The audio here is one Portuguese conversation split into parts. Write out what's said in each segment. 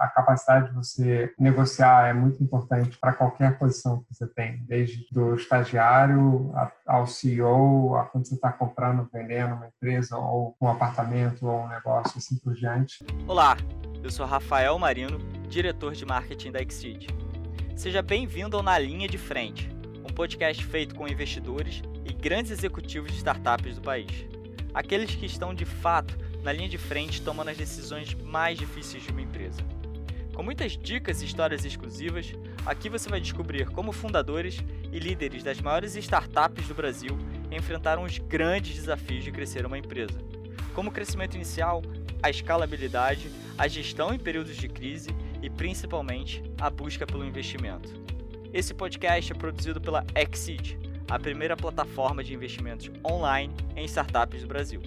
a capacidade de você negociar é muito importante para qualquer posição que você tem, desde do estagiário ao CEO, a quando você está comprando, vendendo uma empresa ou um apartamento ou um negócio assim por diante. Olá, eu sou Rafael Marino, diretor de marketing da Exceed. Seja bem-vindo ao Na Linha de Frente, um podcast feito com investidores e grandes executivos de startups do país. Aqueles que estão de fato na linha de frente tomando as decisões mais difíceis de uma empresa. Com muitas dicas e histórias exclusivas, aqui você vai descobrir como fundadores e líderes das maiores startups do Brasil enfrentaram os grandes desafios de crescer uma empresa, como o crescimento inicial, a escalabilidade, a gestão em períodos de crise e principalmente a busca pelo investimento. Esse podcast é produzido pela Exceed, a primeira plataforma de investimentos online em startups do Brasil.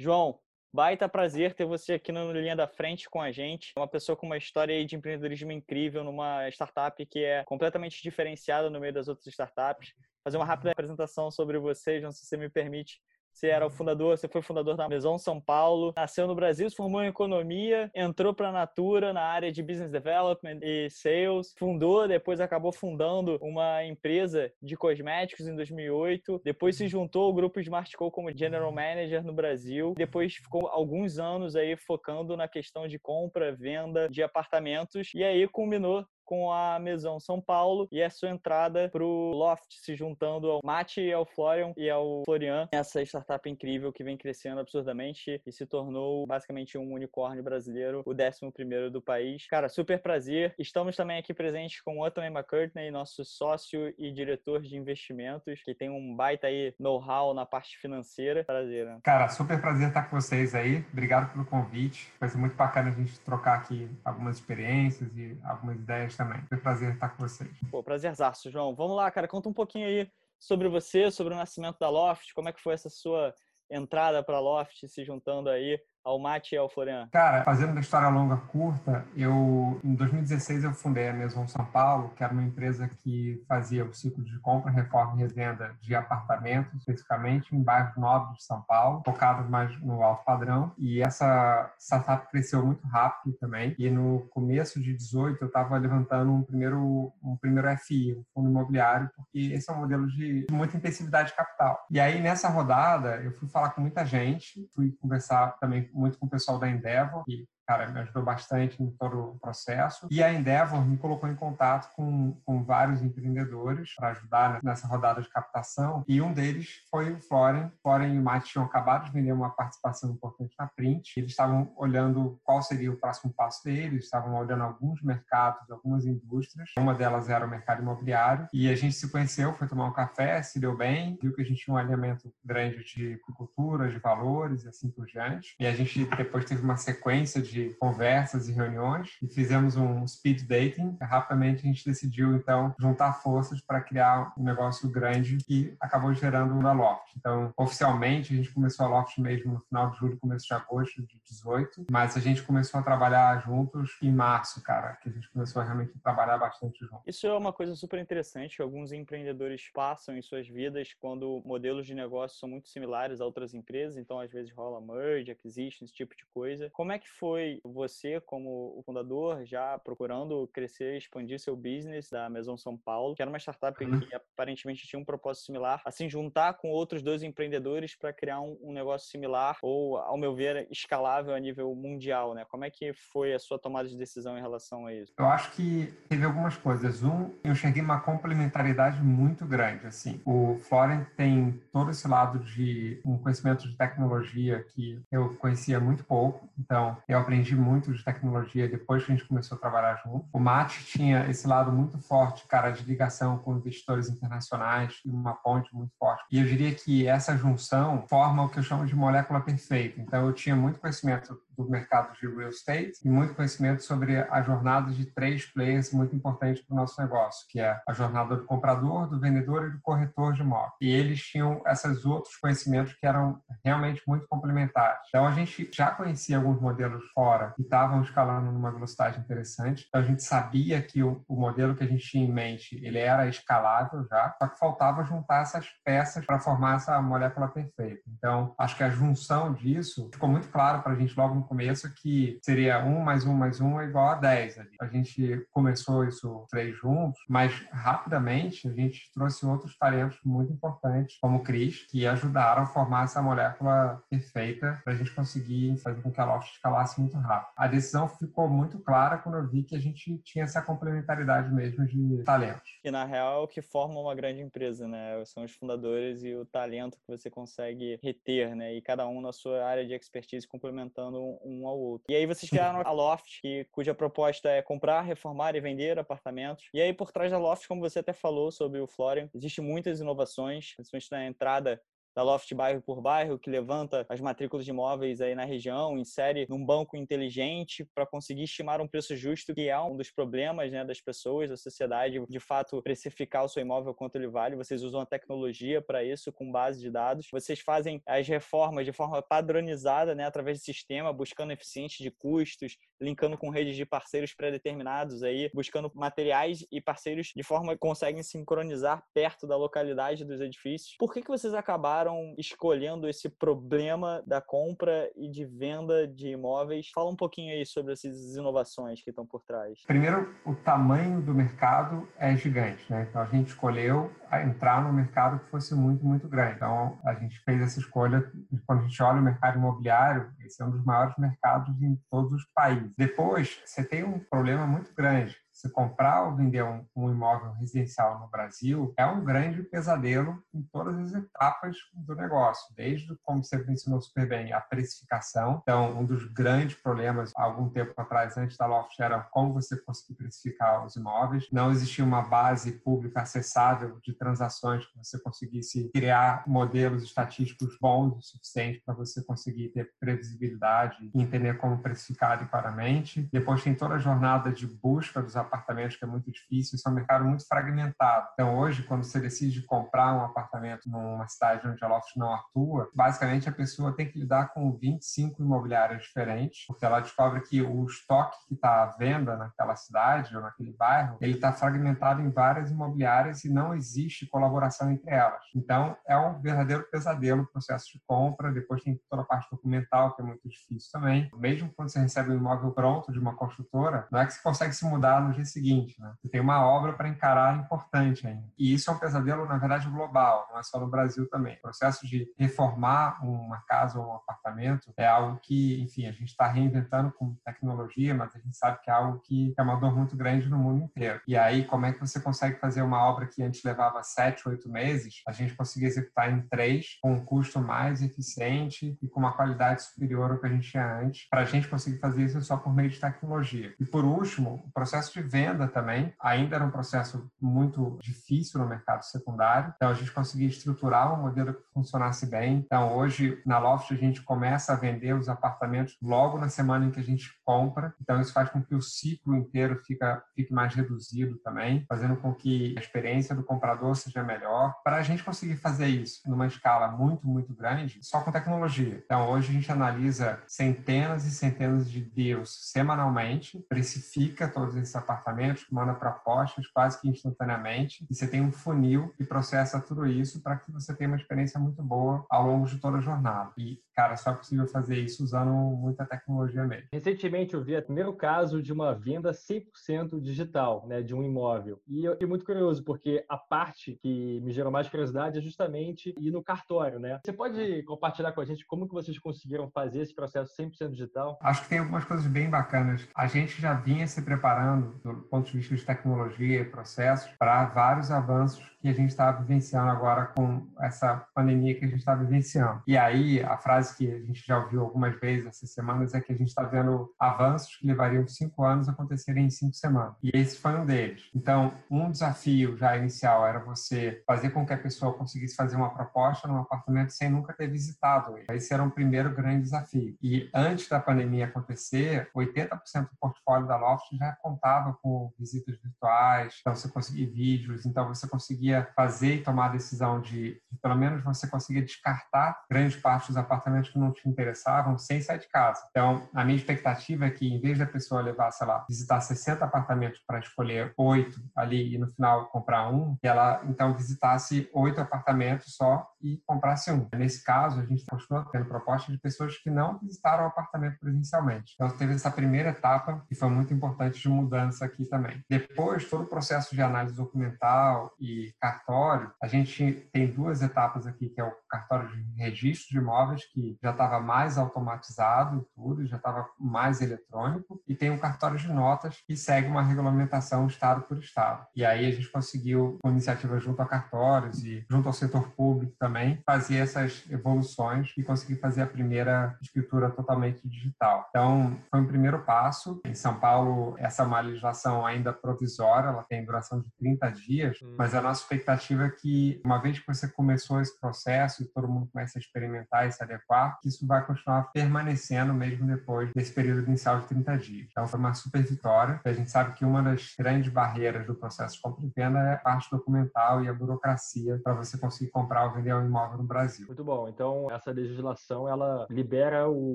João, baita prazer ter você aqui na linha da frente com a gente. Uma pessoa com uma história de empreendedorismo incrível numa startup que é completamente diferenciada no meio das outras startups. Fazer uma rápida apresentação sobre você, João, se você me permite. Você era o fundador, você foi fundador da Maison São Paulo, nasceu no Brasil, se formou em economia, entrou para a Natura na área de business development e sales, fundou, depois acabou fundando uma empresa de cosméticos em 2008, depois se juntou ao grupo Smartco como general manager no Brasil, depois ficou alguns anos aí focando na questão de compra, venda de apartamentos e aí culminou com a Mesão São Paulo e a sua entrada para o Loft, se juntando ao Mate, ao Florian e ao Florian, essa startup incrível que vem crescendo absurdamente e se tornou basicamente um unicórnio brasileiro, o 11 do país. Cara, super prazer. Estamos também aqui presentes com o Anthony McCurtney, nosso sócio e diretor de investimentos, que tem um baita aí know-how na parte financeira. Prazer, né? Cara, super prazer estar com vocês aí. Obrigado pelo convite. Vai ser muito bacana a gente trocar aqui algumas experiências e algumas ideias também. Foi um prazer estar com vocês. Pô, prazerzaço, João. Vamos lá, cara. Conta um pouquinho aí sobre você, sobre o nascimento da Loft, como é que foi essa sua entrada para a Loft, se juntando aí ao Mate e ao Florian? Cara, fazendo uma história longa curta, eu em 2016 eu fundei a Maison São Paulo, que era uma empresa que fazia o ciclo de compra, reforma e revenda de apartamentos, especificamente em bairros nobres de São Paulo, focado mais no alto padrão. E essa startup cresceu muito rápido também. E no começo de 18 eu estava levantando um primeiro um primeiro FI, um fundo imobiliário, porque esse é um modelo de muita intensividade de capital. E aí nessa rodada eu fui falar com muita gente, fui conversar também muito com o pessoal da Endeavor, cara, me ajudou bastante em todo o processo. E a Endeavor me colocou em contato com, com vários empreendedores para ajudar nessa rodada de captação. E um deles foi o Florian. O Florian e o Mate tinham acabado de vender uma participação importante na Print. Eles estavam olhando qual seria o próximo passo deles, estavam olhando alguns mercados, algumas indústrias. Uma delas era o mercado imobiliário. E a gente se conheceu, foi tomar um café, se deu bem, viu que a gente tinha um alinhamento grande de cultura, de valores e assim por diante. E a gente depois teve uma sequência de de conversas e reuniões e fizemos um speed dating. Rapidamente a gente decidiu, então, juntar forças para criar um negócio grande que acabou gerando a Loft. Então, oficialmente, a gente começou a Loft mesmo no final de julho, começo de agosto de 18, mas a gente começou a trabalhar juntos em março, cara, que a gente começou a realmente trabalhar bastante juntos. Isso é uma coisa super interessante que alguns empreendedores passam em suas vidas quando modelos de negócio são muito similares a outras empresas, então às vezes rola merge, acquisition, esse tipo de coisa. Como é que foi você, como o fundador, já procurando crescer, expandir seu business da Maison São Paulo, que era uma startup uhum. que aparentemente tinha um propósito similar, assim, juntar com outros dois empreendedores para criar um, um, negócio similar ou, ao meu ver, escalável a nível mundial, né? Como é que foi a sua tomada de decisão em relação a isso? Eu acho que teve algumas coisas. Um, eu cheguei uma complementaridade muito grande, assim. O Florent tem todo esse lado de um conhecimento de tecnologia que eu conhecia muito pouco, então eu aprendi muito de tecnologia depois que a gente começou a trabalhar junto. O Mate tinha esse lado muito forte, cara, de ligação com investidores internacionais e uma ponte muito forte. E eu diria que essa junção forma o que eu chamo de molécula perfeita. Então, eu tinha muito conhecimento do mercado de real estate e muito conhecimento sobre a jornada de três players muito importantes para o nosso negócio, que é a jornada do comprador, do vendedor e do corretor de imóvel. E eles tinham esses outros conhecimentos que eram realmente muito complementares. Então a gente já conhecia alguns modelos fora que estavam escalando numa velocidade interessante. Então a gente sabia que o, o modelo que a gente tinha em mente ele era escalável já, só que faltava juntar essas peças para formar essa molécula perfeita. Então acho que a junção disso ficou muito claro para a gente logo no começo que seria um mais um mais um é igual a 10. Ali. A gente começou isso três juntos, mas rapidamente a gente trouxe outros talentos muito importantes, como o Cris, que ajudaram a formar essa molécula perfeita para a gente conseguir fazer com que a Loft escalasse muito rápido. A decisão ficou muito clara quando eu vi que a gente tinha essa complementaridade mesmo de talentos. E na real o que forma uma grande empresa, né? São os fundadores e o talento que você consegue reter, né? E cada um na sua área de expertise complementando um ao outro. E aí vocês criaram a Loft, que, cuja proposta é comprar, reformar e vender apartamentos. E aí por trás da Loft, como você até falou sobre o Florian, existem muitas inovações, principalmente na entrada da Loft bairro por bairro, que levanta as matrículas de imóveis aí na região, insere num banco inteligente para conseguir estimar um preço justo, que é um dos problemas né, das pessoas, da sociedade, de fato, precificar o seu imóvel quanto ele vale. Vocês usam a tecnologia para isso, com base de dados. Vocês fazem as reformas de forma padronizada, né, através do sistema, buscando eficiência de custos, linkando com redes de parceiros pré-determinados aí, buscando materiais e parceiros de forma que conseguem sincronizar perto da localidade dos edifícios. Por que, que vocês acabaram escolhendo esse problema da compra e de venda de imóveis? Fala um pouquinho aí sobre essas inovações que estão por trás. Primeiro, o tamanho do mercado é gigante, né? Então a gente escolheu entrar no mercado que fosse muito, muito grande. Então a gente fez essa escolha, quando a gente olha o mercado imobiliário, esse é um dos maiores mercados em todos os países. Depois, você tem um problema muito grande, você comprar ou vender um, um, imóvel residencial no Brasil é um grande pesadelo em todas as etapas do negócio, desde, como você mencionou super bem, a precificação. Então, um dos grandes problemas, algum tempo atrás, antes da Loft, era como você conseguir precificar os imóveis. Não existia uma base pública acessável de transações que você conseguisse criar modelos estatísticos bons o suficiente para você conseguir ter previsibilidade e entender como precificar adequadamente. Depois tem toda a jornada de busca dos apartamentos, que é muito difícil, isso é um mercado muito fragmentado. Então, hoje, quando você decide comprar um apartamento numa cidade onde a Loft não atua, basicamente a pessoa tem que lidar com 25 imobiliárias diferentes, porque ela descobre que o estoque que está à venda naquela cidade ou naquele bairro, ele está fragmentado em várias imobiliárias e não existe colaboração entre elas. Então, é um verdadeiro pesadelo o processo de compra. Depois tem toda a parte documental, que é muito difícil também. Mesmo quando você recebe um imóvel pronto de uma construtora, não é que você consegue se mudar no dia seguinte, né? Você tem uma obra para encarar importante ainda. E isso é um pesadelo, na verdade, global, não é só no Brasil também. O processo de reformar uma casa ou um apartamento é algo que, enfim, a gente está reinventando com tecnologia, mas a gente sabe que é algo que é uma dor muito grande no mundo inteiro. E aí, como é que você consegue fazer uma obra que antes levava sete, oito meses, a gente conseguir executar em três, com um custo mais eficiente e com uma qualidade superior ao que a gente tinha antes, para a gente conseguir fazer isso só por meio de tecnologia. E por último, o processo de venda também ainda era um processo muito difícil no mercado secundário. Então a gente conseguia estruturar um modelo que funcionasse bem. Então hoje na Loft a gente começa a vender os apartamentos logo na semana em que a gente compra. Então isso faz com que o ciclo inteiro fica, fique mais reduzido também, fazendo com que a experiência do comprador seja melhor. Para a gente conseguir fazer isso numa escala muito, muito grande, só com tecnologia. Então hoje a gente analisa centenas e centenas de deals semanalmente, precifica todos esses apartamentos apartamentos, manda propostas quase que instantaneamente, e você tem um funil que processa tudo isso para que você tenha uma experiência muito boa ao longo de toda a jornada. E, cara, só é possível fazer isso usando muita tecnologia mesmo. Recentemente eu vi o primeiro caso de uma venda 100% digital, né, de um imóvel. E eu fiquei muito curioso, porque a parte que me gerou mais curiosidade é justamente ir no cartório, né? Você pode compartilhar com a gente como que vocês conseguiram fazer esse processo 100% digital? Acho que tem algumas coisas bem bacanas. A gente já vinha se preparando do ponto de vista de tecnologia e processos, para vários avanços que a gente está vivenciando agora com essa pandemia que a gente está vivenciando. E aí, a frase que a gente já ouviu algumas vezes essas semanas é que a gente está vendo avanços que levariam cinco anos acontecerem em cinco semanas. E esse foi um deles. Então, um desafio já inicial era você fazer com que a pessoa conseguisse fazer uma proposta num apartamento sem nunca ter visitado ele. Esse era um primeiro grande desafio. E antes da pandemia acontecer, 80% do portfólio da Loft já contava com visitas virtuais, então você conseguia vídeos, então você conseguia fazer e tomar a decisão de, de pelo menos você conseguia descartar grande parte dos apartamentos que não te interessavam sem sair de casa. Então, a minha expectativa é que em vez da pessoa levar, sei lá, visitar 60 apartamentos para escolher oito ali e no final comprar um, ela então visitasse oito apartamentos só e comprasse um. Nesse caso, a gente continua tendo propostas de pessoas que não visitaram o apartamento presencialmente. Então, teve essa primeira etapa que foi muito importante de mudança aqui também. Depois, todo o processo de análise documental e cartório, a gente tem duas etapas aqui, que é o cartório de registro de imóveis, que já estava mais automatizado tudo, já estava mais eletrônico, e tem o cartório de notas, que segue uma regulamentação estado por estado. E aí a gente conseguiu, com iniciativa junto a cartórios e junto ao setor público também, fazer essas evoluções e conseguir fazer a primeira escritura totalmente digital. Então, foi um primeiro passo. Em São Paulo, essa é uma legislação ainda provisória, ela tem duração de 30 dias, hum. mas a nossa expectativa é que, uma vez que você começou esse processo e todo mundo começa a experimentar e se adequar, que isso vai continuar permanecendo mesmo depois desse período inicial de 30 dias. Então, foi uma super vitória. A gente sabe que uma das grandes barreiras do processo de compra e venda é a parte documental e a burocracia para você conseguir comprar ou vender um imóvel no Brasil. Muito bom. Então, essa legislação, ela libera o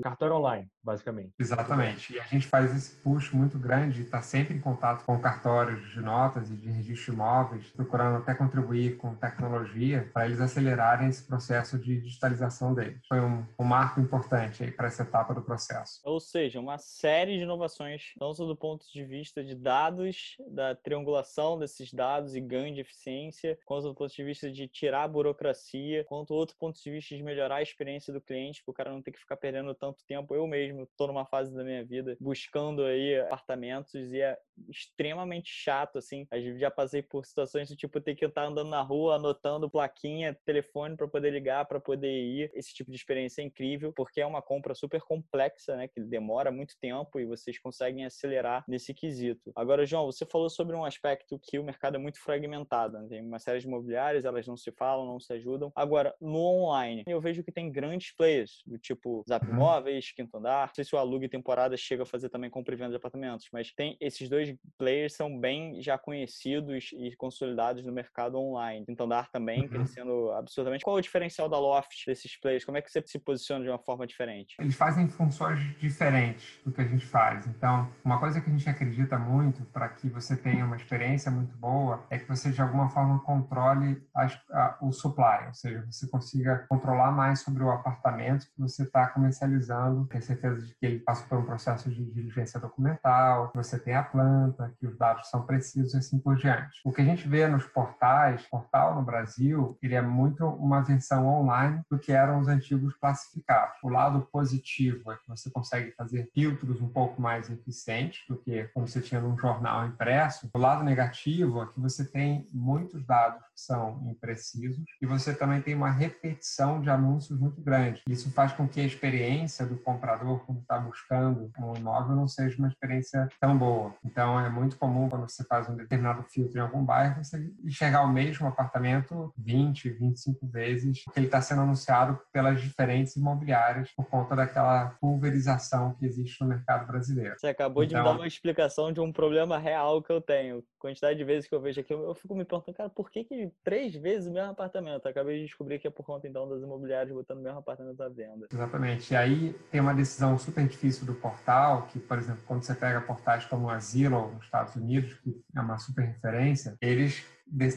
cartório online, basicamente. Exatamente. E a gente faz esse push muito grande, está sempre em contato com cartórios de notas e de registro de imóveis, procurando até contribuir com tecnologia para eles acelerarem esse processo de digitalização deles. Foi um, um marco importante para essa etapa do processo. Ou seja, uma série de inovações, tanto do ponto de vista de dados, da triangulação desses dados e ganho de eficiência, quanto do ponto de vista de tirar a burocracia, quanto outro ponto de vista de melhorar a experiência do cliente, para o cara não ter que ficar perdendo tanto tempo. Eu mesmo estou numa fase da minha vida buscando aí apartamentos e é extremamente chato, assim. Já passei por situações do tipo ter que estar andando na rua, anotando plaquinha, telefone para poder ligar, para poder ir. Esse tipo de experiência é incrível, porque é uma compra super complexa, né? Que demora muito tempo e vocês conseguem acelerar nesse quesito. Agora, João, você falou sobre um aspecto que o mercado é muito fragmentado. Né? Tem uma série de imobiliárias, elas não se falam, não se ajudam. Agora, no online, eu vejo que tem grandes players, do tipo Zap uhum. Móveis, Quinto Andar. Não sei se o Alugue temporada chega a fazer também compra e venda de apartamentos, mas tem esses dois players são bem já conhecidos e consolidados no mercado online. Quinto Andar também uhum. crescendo absurdamente. Qual é o diferencial da Loft desses players? Como é que você se posiciona de uma forma diferente? Eles fazem funções diferentes do que a gente faz. Então, uma coisa que a gente acredita muito para que você tenha uma experiência muito boa é que você de alguma forma controle as, a, o supply, ou seja, você consiga controlar mais sobre o apartamento que você está comercializando, ter certeza de que ele passa por um processo de diligência documental, que você tem a planta, que os dados são precisos e assim por diante. O que a gente vê nos portais, portal no Brasil, ele é muito uma versão online do que eram os antigos classificados. O lado positivo é que você consegue fazer filtros um pouco mais eficientes do que como você tinha num jornal impresso. O lado negativo é que você tem muitos dados que são imprecisos e você também tem uma repetição de anúncios muito grande. Isso faz com que a experiência do comprador quando está buscando um imóvel não seja uma experiência tão boa. Então é muito comum quando você faz um determinado filtro em algum bairro você enxergar o mesmo apartamento 20, 25 vezes, porque ele está sendo anunciado pelas diferentes imobiliárias por conta daquela pulverização que existe no mercado brasileiro. Você acabou então, de me dar então uma explicação de um problema real que eu tenho. Quantidade de vezes que eu vejo aqui, eu fico me perguntando, cara, por que, que três vezes o mesmo apartamento? Acabei de descobrir que é por conta então das imobiliárias botando o mesmo apartamento à venda. Exatamente. E aí tem uma decisão super difícil do portal, que, por exemplo, quando você pega portais como a Zillow nos Estados Unidos, que é uma super referência, eles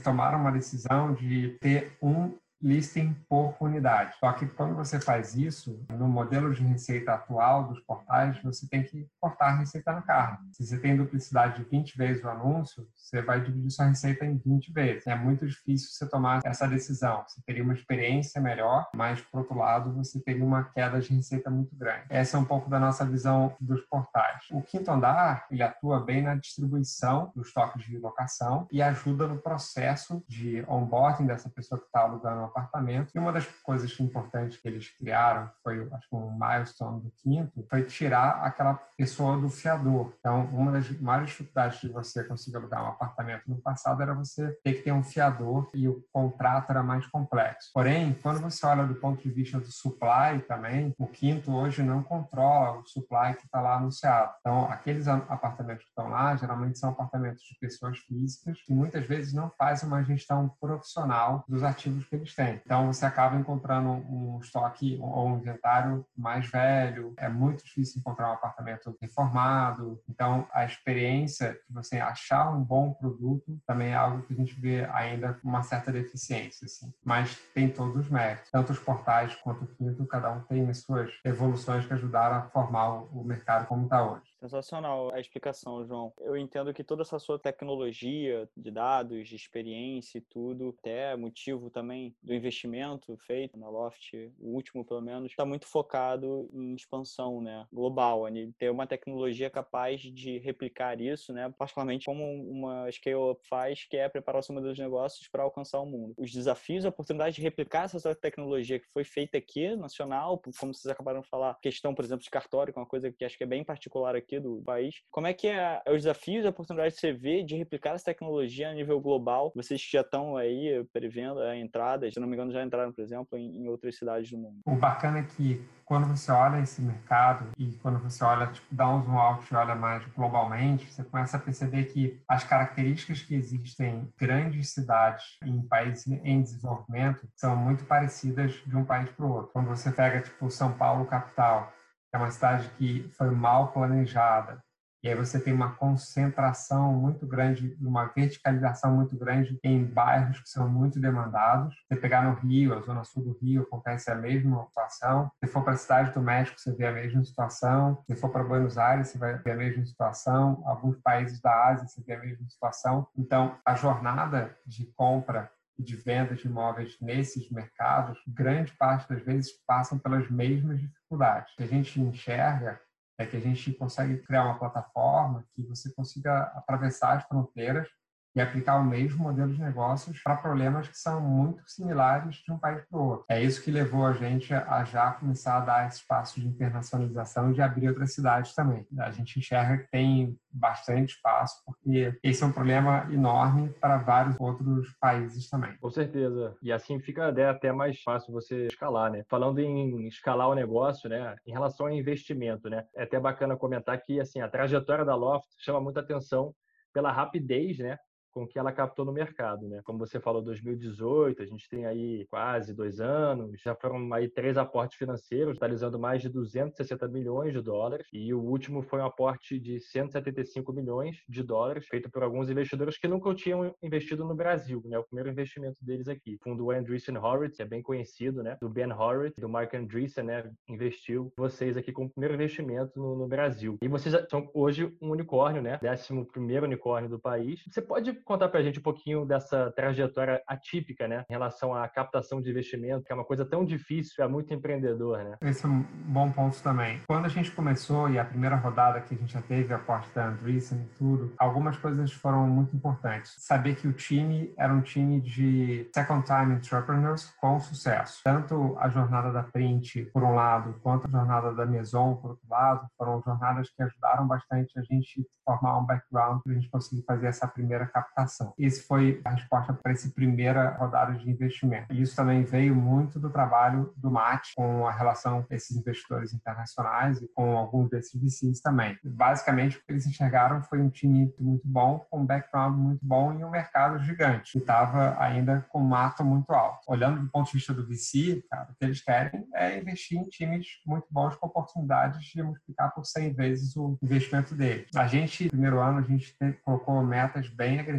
tomaram uma decisão de ter um listing por unidade. Só que quando você faz isso, no modelo de receita atual dos portais, você tem que cortar a receita na carne. Se você tem duplicidade de 20 vezes o anúncio, você vai dividir sua receita em 20 vezes. É muito difícil você tomar essa decisão. Você teria uma experiência melhor, mas, por outro lado, você teria uma queda de receita muito grande. Essa é um pouco da nossa visão dos portais. O quinto andar, ele atua bem na distribuição dos toques de locação e ajuda no processo de onboarding dessa pessoa que está alugando apartamento. E uma das coisas importantes que eles criaram, foi acho que um milestone do quinto, foi tirar aquela pessoa do fiador. Então, uma das maiores dificuldades de você conseguir alugar um apartamento no passado era você ter que ter um fiador e o contrato era mais complexo. Porém, quando você olha do ponto de vista do supply também, o quinto hoje não controla o supply que está lá anunciado. Então, aqueles apartamentos que estão lá, geralmente são apartamentos de pessoas físicas que muitas vezes não fazem uma gestão profissional dos ativos que eles têm. Então, você acaba encontrando um estoque ou um inventário mais velho, é muito difícil encontrar um apartamento reformado. Então, a experiência de você achar um bom produto também é algo que a gente vê ainda com uma certa deficiência, assim. mas tem todos os méritos. Tanto os portais quanto o Quinto, cada um tem as suas evoluções que ajudaram a formar o mercado como está hoje. Sensacional a explicação, João. Eu entendo que toda essa sua tecnologia de dados, de experiência e tudo, até motivo também do investimento feito na Loft, o último pelo menos, está muito focado em expansão né, global, ter uma tecnologia capaz de replicar isso, né, particularmente como uma scale-up faz, que é preparar o seu modelo de negócios para alcançar o mundo. Os desafios, a oportunidade de replicar essa tecnologia que foi feita aqui, nacional, como vocês acabaram de falar, questão, por exemplo, de cartório, que é uma coisa que acho que é bem particular aqui aqui do país. Como é que é, é os desafios e a oportunidade que você vê de replicar essa tecnologia a nível global? Vocês já estão aí prevendo a entrada, se não me engano, já entraram, por exemplo, em, em outras cidades do mundo. O bacana é que quando você olha esse mercado e quando você olha, tipo, dá um zoom out e olha mais globalmente, você começa a perceber que as características que existem em grandes cidades em países em desenvolvimento são muito parecidas de um país para o outro. Quando você pega, tipo, São Paulo capital, é uma cidade que foi mal planejada. E aí você tem uma concentração muito grande, uma verticalização muito grande em bairros que são muito demandados. Você pegar no Rio, a zona sul do Rio, acontece a mesma situação. Se for para a cidade do México, você vê a mesma situação. Se for para Buenos Aires, você vai ver a mesma situação. Alguns países da Ásia, você vê a mesma situação. Então, a jornada de compra de venda de imóveis nesses mercados, grande parte das vezes passam pelas mesmas dificuldades. O que a gente enxerga é que a gente consegue criar uma plataforma que você consiga atravessar as fronteiras e aplicar o mesmo modelo de negócios para problemas que são muito similares de um país para o outro. É isso que levou a gente a já começar a dar esse espaço de internacionalização e de abrir outras cidades também. A gente enxerga que tem bastante espaço, porque esse é um problema enorme para vários outros países também. Com certeza. E assim fica até mais fácil você escalar, né? Falando em escalar o negócio, né? Em relação ao investimento, né? É até bacana comentar que, assim, a trajetória da Loft chama muita atenção pela rapidez, né? Com que ela captou no mercado, né? Como você falou, 2018, a gente tem aí quase dois anos, já foram aí três aportes financeiros, totalizando mais de 260 milhões de dólares, e o último foi um aporte de 175 milhões de dólares, feito por alguns investidores que nunca tinham investido no Brasil, né? O primeiro investimento deles aqui. O fundo Andreessen Horowitz, é bem conhecido, né? Do Ben Horowitz, do Mark Andreessen, né? Investiu vocês aqui como primeiro investimento no, no Brasil. E vocês são hoje um unicórnio, né? Décimo primeiro unicórnio do país. Você pode contar para a gente um pouquinho dessa trajetória atípica, né, em relação à captação de investimento, que é uma coisa tão difícil, é muito empreendedor, né? Esse é um bom ponto também. Quando a gente começou e a primeira rodada que a gente já teve, a porta da Andreessen e tudo, algumas coisas foram muito importantes. Saber que o time era um time de second time entrepreneurs com sucesso. Tanto a jornada da Print, por um lado, quanto a jornada da Maison, por outro lado, foram jornadas que ajudaram bastante a gente formar um background para a gente conseguir fazer essa primeira captação captação. Esse foi a resposta para essa primeira rodada de investimento. E isso também veio muito do trabalho do MAT com a relação desses investidores internacionais e com alguns desses VCs também. Basicamente, o que eles enxergaram foi um time muito bom, com um background muito bom e um mercado gigante, que estava ainda com mato muito alto. Olhando do ponto de vista do VC, cara, o que eles querem é investir em times muito bons com oportunidades de multiplicar por 100 vezes o investimento dele. A gente, no primeiro ano, a gente colocou metas bem agressivas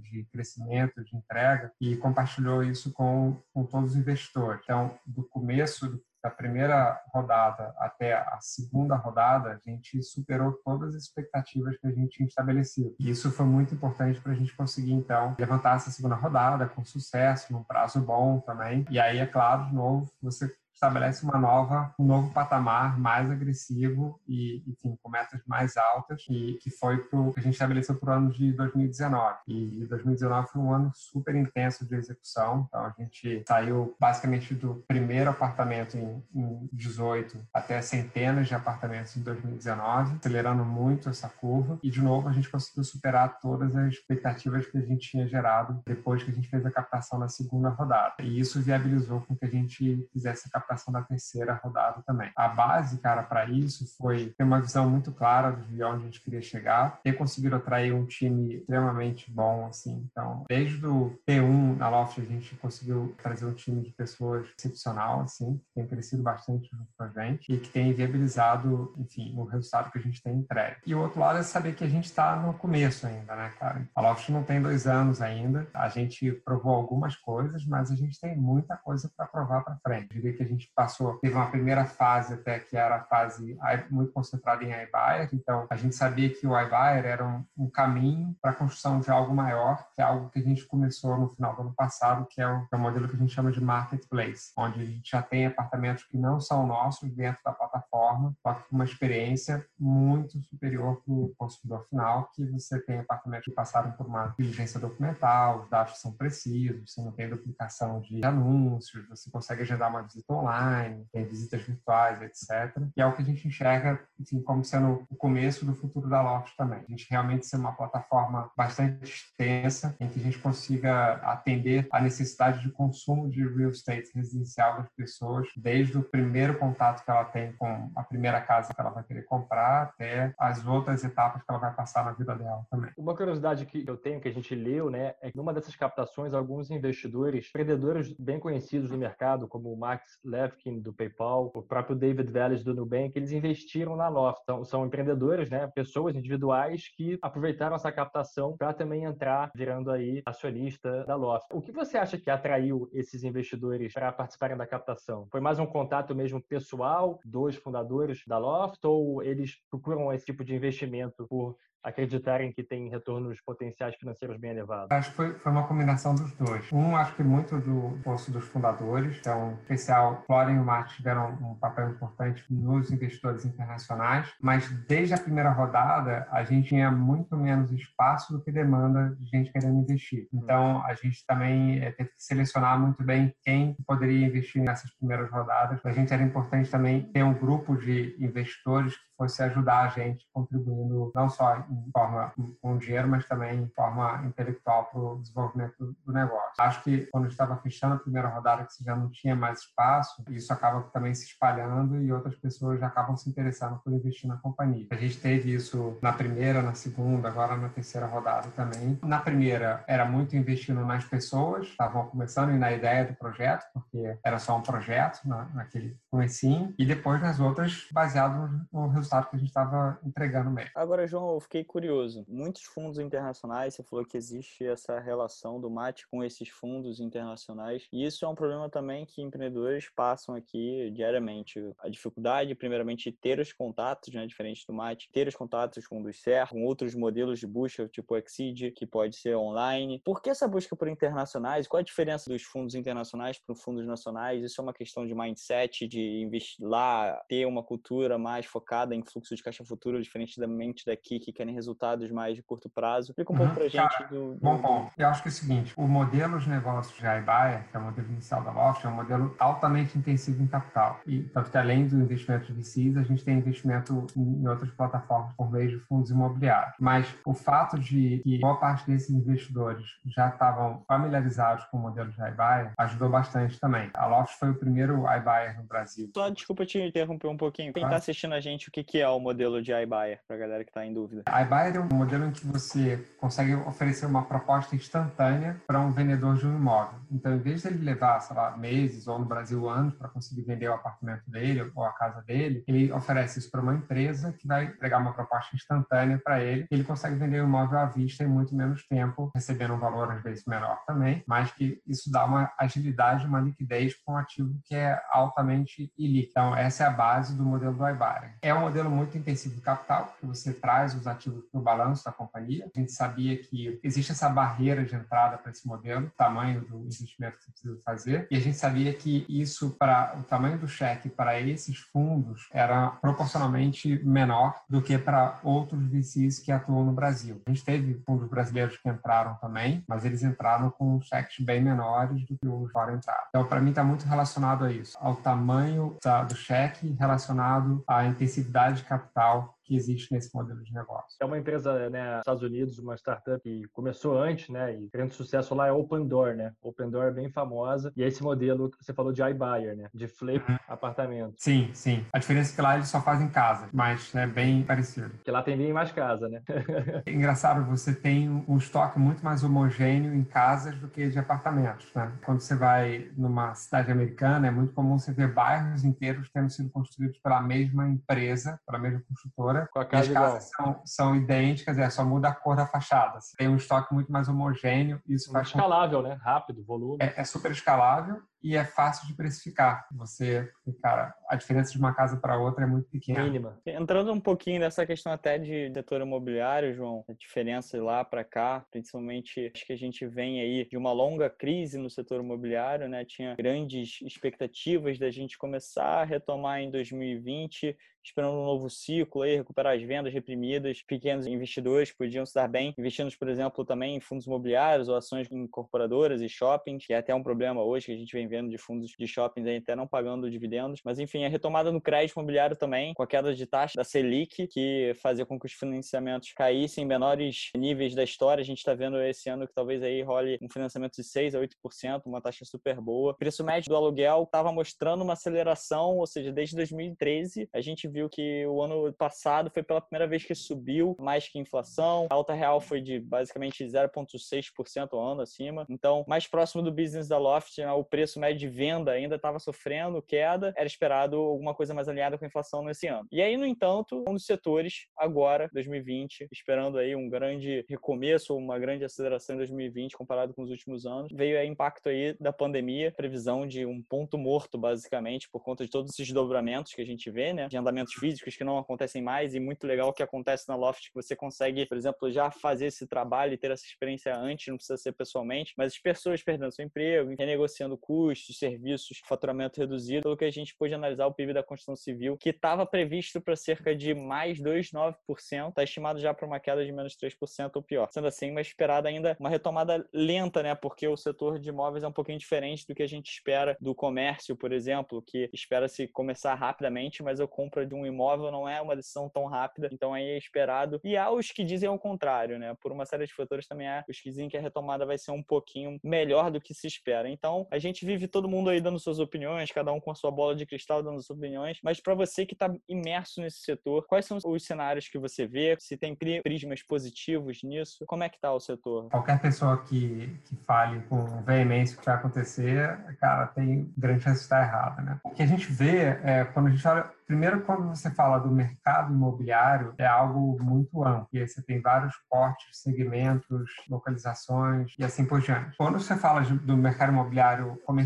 de crescimento, de entrega e compartilhou isso com, com todos os investidores. Então, do começo da primeira rodada até a segunda rodada, a gente superou todas as expectativas que a gente tinha estabelecido. E isso foi muito importante para a gente conseguir, então, levantar essa segunda rodada com sucesso, num prazo bom também. E aí, é claro, de novo, você estabelece uma nova, um novo patamar mais agressivo e, enfim, com metas mais altas, e que foi o que a gente estabeleceu para o ano de 2019. E 2019 foi um ano super intenso de execução, então a gente saiu basicamente do primeiro apartamento em, em 18 até centenas de apartamentos em 2019, acelerando muito essa curva, e de novo a gente conseguiu superar todas as expectativas que a gente tinha gerado depois que a gente fez a captação na segunda rodada. E isso viabilizou com que a gente fizesse a captação da terceira rodada também. A base, cara, para isso foi ter uma visão muito clara de onde a gente queria chegar, ter conseguido atrair um time extremamente bom, assim. Então, desde o T1 na Loft, a gente conseguiu trazer um time de pessoas excepcional, assim, que tem crescido bastante junto com a gente e que tem viabilizado, enfim, o resultado que a gente tem entregue. E o outro lado é saber que a gente está no começo ainda, né, cara? A Loft não tem dois anos ainda, a gente provou algumas coisas, mas a gente tem muita coisa para provar para frente. Eu diria que a gente gente passou, teve uma primeira fase até que era a fase muito concentrada em iBuyer, então a gente sabia que o iBuyer era um, um caminho para a construção de algo maior, que é algo que a gente começou no final do ano passado, que é o, é o modelo que a gente chama de marketplace, onde a gente já tem apartamentos que não são nossos dentro da plataforma, só que com uma experiência muito superior para o consumidor final, que você tem apartamentos que passaram por uma diligência documental, os dados são precisos, você não tem duplicação de anúncios, você consegue agendar uma visita online, online, tem visitas virtuais, etc. E é o que a gente enxerga como sendo o começo do futuro da Loft também. A gente realmente ser uma plataforma bastante extensa, em que a gente consiga atender a necessidade de consumo de real estate residencial das pessoas, desde o primeiro contato que ela tem com a primeira casa que ela vai querer comprar, até as outras etapas que ela vai passar na vida dela também. Uma curiosidade que eu tenho, que a gente leu, né, é que numa dessas captações, alguns investidores, empreendedores bem conhecidos no mercado, como o Max Levkin do PayPal, o próprio David Vélez do Nubank, eles investiram na Loft. Então, são empreendedores, né, pessoas individuais que aproveitaram essa captação para também entrar virando aí acionista da Loft. O que você acha que atraiu esses investidores para participarem da captação? Foi mais um contato mesmo pessoal dos fundadores da Loft ou eles procuram esse tipo de investimento por acreditarem que tem retornos potenciais financeiros bem elevados? Acho que foi, foi uma combinação dos dois. Um, acho que muito do posto dos fundadores, então, em especial, Florian e o Martin tiveram um papel importante nos investidores internacionais, mas desde a primeira rodada, a gente tinha muito menos espaço do que demanda de gente querendo investir. Então, a gente também é, teve que selecionar muito bem quem poderia investir nessas primeiras rodadas. A gente era importante também ter um grupo de investidores que fosse ajudar a gente contribuindo não só em forma com dinheiro, mas também em forma intelectual para o desenvolvimento do negócio. Acho que quando estava fechando a primeira rodada, que já não tinha mais espaço, isso acaba também se espalhando e outras pessoas já acabam se interessando por investir na companhia. A gente teve isso na primeira, na segunda, agora na terceira rodada também. Na primeira, era muito investindo nas pessoas, estavam começando e na ideia do projeto, porque era só um projeto na, naquele comecinho, e depois nas outras, baseado no resultado que a gente estava entregando mesmo. Agora, João, eu fiquei curioso. Muitos fundos internacionais, você falou que existe essa relação do mate com esses fundos internacionais, e isso é um problema também que empreendedores passam aqui diariamente. A dificuldade, primeiramente, de ter os contatos, né, diferente do mate, ter os contatos com o dos CER, com outros modelos de busca, tipo Exceed, que pode ser online. Por que essa busca por internacionais? Qual a diferença dos fundos internacionais para os fundos nacionais? Isso é uma questão de mindset, de investir lá, ter uma cultura mais focada em fluxo de caixa futuro, diferente da mente daqui, que querem resultados mais de curto prazo. Explica um uhum. pouco para a gente Cara, do, do, Bom ponto. Eu acho que é o seguinte, o modelo de negócios de iBuyer, que é o modelo inicial da Loft, é um modelo altamente intensivo em capital. E tanto que além do investimento de VCs, a gente tem investimento em outras plataformas por meio de fundos imobiliários. Mas o fato de que boa parte desses investidores já estavam familiarizados com o modelo de iBuyer ajudou bastante também. A Loft foi o primeiro iBuyer no Brasil. Só desculpa te interromper um pouquinho. Quem está assistindo a gente, o que é o modelo de iBuyer, para a galera que está em dúvida? iBuyer é um modelo em que você consegue oferecer uma proposta instantânea para um vendedor de um imóvel. Então, em vez de ele levar, sei lá, meses ou no Brasil anos para conseguir vender o apartamento dele ou a casa dele, ele oferece isso para uma empresa que vai entregar uma proposta instantânea para ele. Ele consegue vender o imóvel à vista em muito menos tempo, recebendo um valor às vezes menor também, mas que isso dá uma agilidade, uma liquidez para um ativo que é altamente ilíquido. Então, essa é a base do modelo do iBuyer. É um modelo muito intensivo de capital, porque você traz os ativos para o balanço da companhia. A gente sabia que existe essa barreira de entrada para esse modelo, tamanho do investimento que você precisa fazer, e a gente sabia que isso, para o tamanho do cheque para esses fundos, era proporcionalmente menor do que para outros VCs que atuam no Brasil. A gente teve fundos brasileiros que entraram também, mas eles entraram com cheques bem menores do que os fora entraram. Então, para mim, está muito relacionado a isso, ao tamanho do cheque relacionado à intensividade de capital que existe nesse modelo de negócio. É uma empresa, né, nos Estados Unidos, uma startup que começou antes, né, e grande sucesso lá é Open Door, né? Open Door é bem famosa e é esse modelo que você falou de iBuyer, né, de flip uhum. apartamento. Sim, sim. A diferença é que lá eles só fazem casa, mas é bem parecido. Que lá tem bem mais casa, né? é engraçado, você tem um estoque muito mais homogêneo em casas do que de apartamentos, né? Quando você vai numa cidade americana, é muito comum você ver bairros inteiros tendo sido construídos pela mesma empresa, pela mesma construtora com a casa As casas são, são, idênticas, é só muda a cor da fachada. Você tem um estoque muito mais homogêneo. Isso faz escalável, com... né? Rápido, volume. É, é super escalável e é fácil de precificar. Você, cara, a diferença de uma casa para outra é muito pequena. Mínima. Entrando um pouquinho nessa questão até de setor imobiliário, João, a diferença lá para cá, principalmente acho que a gente vem aí de uma longa crise no setor imobiliário, né? Tinha grandes expectativas da gente começar a retomar em 2020 esperando um novo ciclo aí, recuperar as vendas reprimidas, pequenos investidores podiam se dar bem, investindo, por exemplo, também em fundos imobiliários ou ações incorporadoras e shoppings, que é até um problema hoje que a gente vem vendo de fundos de shoppings aí até não pagando dividendos. Mas enfim, a retomada no crédito imobiliário também, com a queda de taxa da Selic, que fazia com que os financiamentos caíssem em menores níveis da história. A gente está vendo esse ano que talvez aí role um financiamento de 6 a 8%, uma taxa super boa. O preço médio do aluguel estava mostrando uma aceleração, ou seja, desde 2013 a gente viu que o ano passado foi pela primeira vez que subiu mais que a inflação. A alta real foi de basicamente 0,6% ao ano acima. Então, mais próximo do business da Loft, né, o preço médio de venda ainda estava sofrendo queda. Era esperado alguma coisa mais alinhada com a inflação nesse ano. E aí, no entanto, um dos setores, agora, 2020, esperando aí um grande recomeço, uma grande aceleração em 2020 comparado com os últimos anos, veio aí impacto aí da pandemia, previsão de um ponto morto, basicamente, por conta de todos esses desdobramentos que a gente vê, né? De andamentos físicos que não acontecem mais e muito legal que acontece na Loft, que você consegue, por exemplo, já fazer esse trabalho e ter essa experiência antes, não precisa ser pessoalmente, mas as pessoas perdendo seu emprego, renegociando custos, serviços, faturamento reduzido, pelo que a gente pôde analisar o PIB da construção civil, que estava previsto para cerca de mais 2,9%, está estimado já para uma queda de menos 3% ou pior. Sendo assim, mas esperada ainda uma retomada lenta, né? Porque o setor de imóveis é um pouquinho diferente do que a gente espera do comércio, por exemplo, que espera-se começar rapidamente, mas a compra de um imóvel não é uma decisão tão rápida, então aí é esperado. E há os que dizem o contrário, né? Por uma série de fatores também há os que dizem que a retomada vai ser um pouquinho melhor do que se espera. Então, a gente vive todo mundo aí dando suas opiniões, cada um com a sua bola de cristal dando suas opiniões, mas para você que está imerso nesse setor, quais são os cenários que você vê? Se tem prismas positivos nisso? Como é que está o setor? Qualquer pessoa que, que fale com veemência o que vai acontecer, cara, tem grande chance de estar errada, né? O que a gente vê é, quando a gente olha Primeiro, quando você fala do mercado imobiliário, é algo muito amplo. E aí você tem vários cortes, segmentos, localizações e assim por diante. Quando você fala do mercado imobiliário comercial,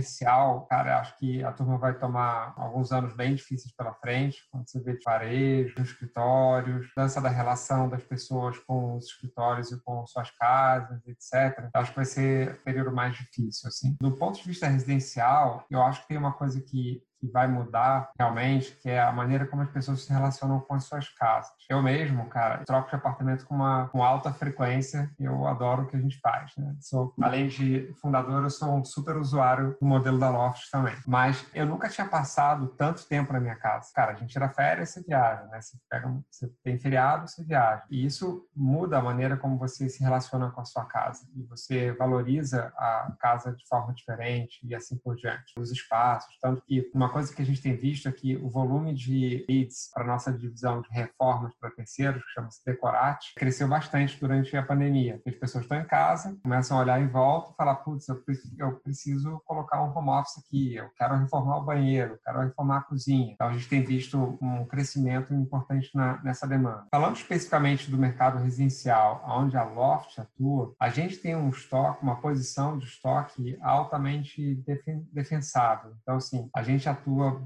cara, acho que a turma vai tomar alguns anos bem difíceis pela frente. Quando você vê varejo, escritórios, dança da relação das pessoas com os escritórios e com suas casas, etc. Acho que vai ser o período mais difícil, assim. Do ponto de vista residencial, eu acho que tem uma coisa que que vai mudar realmente, que é a maneira como as pessoas se relacionam com as suas casas. Eu mesmo, cara, troco de apartamento com uma com alta frequência. Eu adoro o que a gente faz. Né? Sou, além de fundador, eu sou um super usuário do modelo da Loft também. Mas eu nunca tinha passado tanto tempo na minha casa. Cara, a gente tira férias, você viaja, né? Você, pega, você tem feriado, você viaja. E isso muda a maneira como você se relaciona com a sua casa. E você valoriza a casa de forma diferente e assim por diante. Os espaços, tanto que uma coisa que a gente tem visto é que o volume de leads para nossa divisão de reformas para terceiros, que chama-se Decorate, cresceu bastante durante a pandemia. As pessoas estão em casa, começam a olhar em volta e falar, putz, eu preciso colocar um home office aqui, eu quero reformar o banheiro, quero reformar a cozinha. Então, a gente tem visto um crescimento importante na, nessa demanda. Falando especificamente do mercado residencial, onde a Loft atua, a gente tem um estoque, uma posição de estoque altamente defensável. Então, assim, a gente atua